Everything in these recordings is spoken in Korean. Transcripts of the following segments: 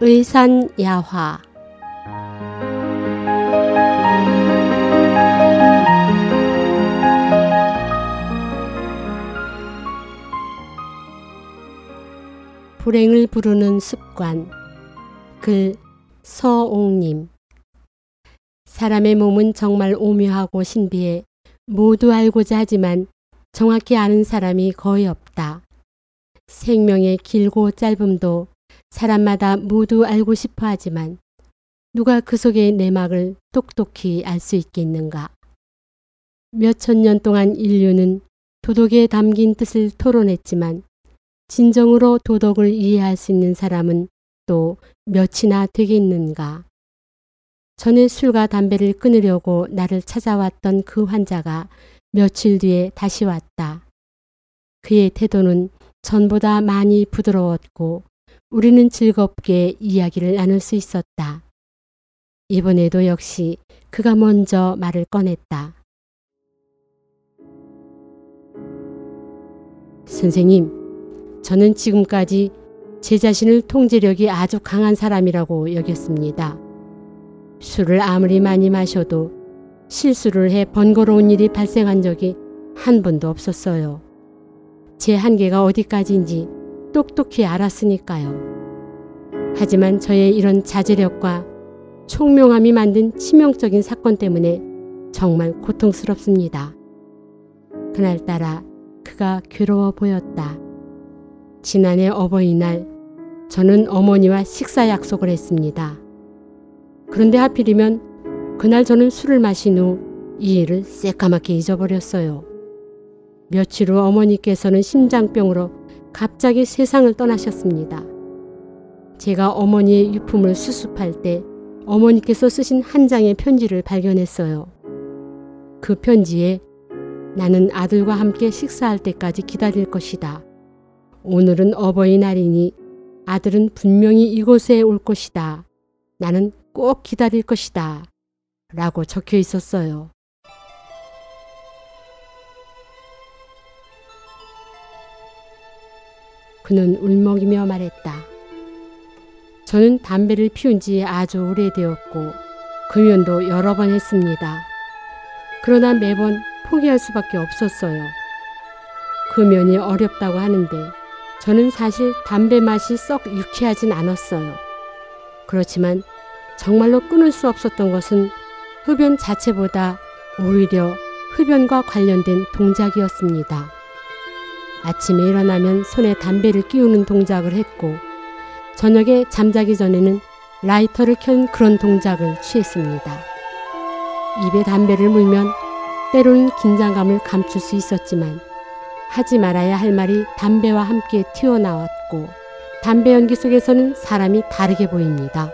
의산야화. 불행을 부르는 습관. 글 서옥님. 사람의 몸은 정말 오묘하고 신비해 모두 알고자 하지만 정확히 아는 사람이 거의 없다. 생명의 길고 짧음도 사람마다 모두 알고 싶어 하지만 누가 그 속의 내막을 똑똑히 알 수 있겠는가? 몇천 년 동안 인류는 도덕에 담긴 뜻을 토론했지만 진정으로 도덕을 이해할 수 있는 사람은 또 몇이나 되겠는가? 전에 술과 담배를 끊으려고 나를 찾아왔던 그 환자가 며칠 뒤에 다시 왔다. 그의 태도는 전보다 많이 부드러웠고 우리는 즐겁게 이야기를 나눌 수 있었다. 이번에도 역시 그가 먼저 말을 꺼냈다. 선생님, 저는 지금까지 제 자신을 통제력이 아주 강한 사람이라고 여겼습니다. 술을 아무리 많이 마셔도 실수를 해 번거로운 일이 발생한 적이 한 번도 없었어요. 제 한계가 어디까지인지 똑똑히 알았으니까요. 하지만 저의 이런 자제력과 총명함이 만든 치명적인 사건 때문에 정말 고통스럽습니다. 그날따라 그가 괴로워 보였다. 지난해 어버이날 저는 어머니와 식사 약속을 했습니다. 그런데 하필이면 그날 저는 술을 마신 후 이 일을 새까맣게 잊어버렸어요. 며칠 후 어머니께서는 심장병으로 갑자기 세상을 떠나셨습니다. 제가 어머니의 유품을 수습할 때 어머니께서 쓰신 한 장의 편지를 발견했어요. 그 편지에 나는 아들과 함께 식사할 때까지 기다릴 것이다. 오늘은 어버이날이니 아들은 분명히 이곳에 올 것이다. 나는 꼭 기다릴 것이다. 라고 적혀 있었어요. 그는 울먹이며 말했다. 저는 담배를 피운 지 아주 오래되었고 금연도 여러 번 했습니다. 그러나 매번 포기할 수밖에 없었어요. 금연이 어렵다고 하는데 저는 사실 담배 맛이 썩 유쾌하진 않았어요. 그렇지만 정말로 끊을 수 없었던 것은 흡연 자체보다 오히려 흡연과 관련된 동작이었습니다. 아침에 일어나면 손에 담배를 끼우는 동작을 했고 저녁에 잠자기 전에는 라이터를 켠 그런 동작을 취했습니다. 입에 담배를 물면 때로는 긴장감을 감출 수 있었지만 하지 말아야 할 말이 담배와 함께 튀어나왔고 담배 연기 속에서는 사람이 다르게 보입니다.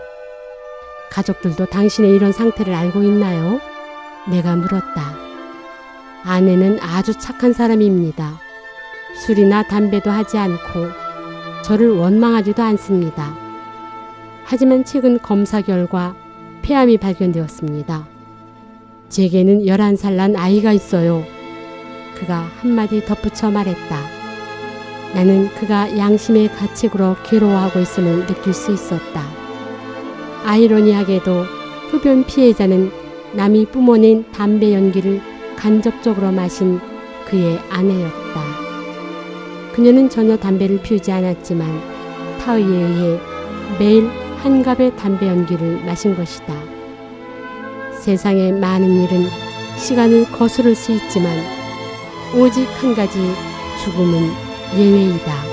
가족들도 당신의 이런 상태를 알고 있나요? 내가 물었다. 아내는 아주 착한 사람입니다. 술이나 담배도 하지 않고 저를 원망하지도 않습니다. 하지만 최근 검사 결과 폐암이 발견되었습니다. 제게는 11살 난 아이가 있어요. 그가 한마디 덧붙여 말했다. 나는 그가 양심의 가책으로 괴로워하고 있음을 느낄 수 있었다. 아이러니하게도 흡연 피해자는 남이 뿜어낸 담배 연기를 간접적으로 마신 그의 아내였다. 그녀는 전혀 담배를 피우지 않았지만 타의에 의해 매일 한 갑의 담배 연기를 마신 것이다. 세상의 많은 일은 시간을 거스를 수 있지만 오직 한 가지 죽음은 예외이다.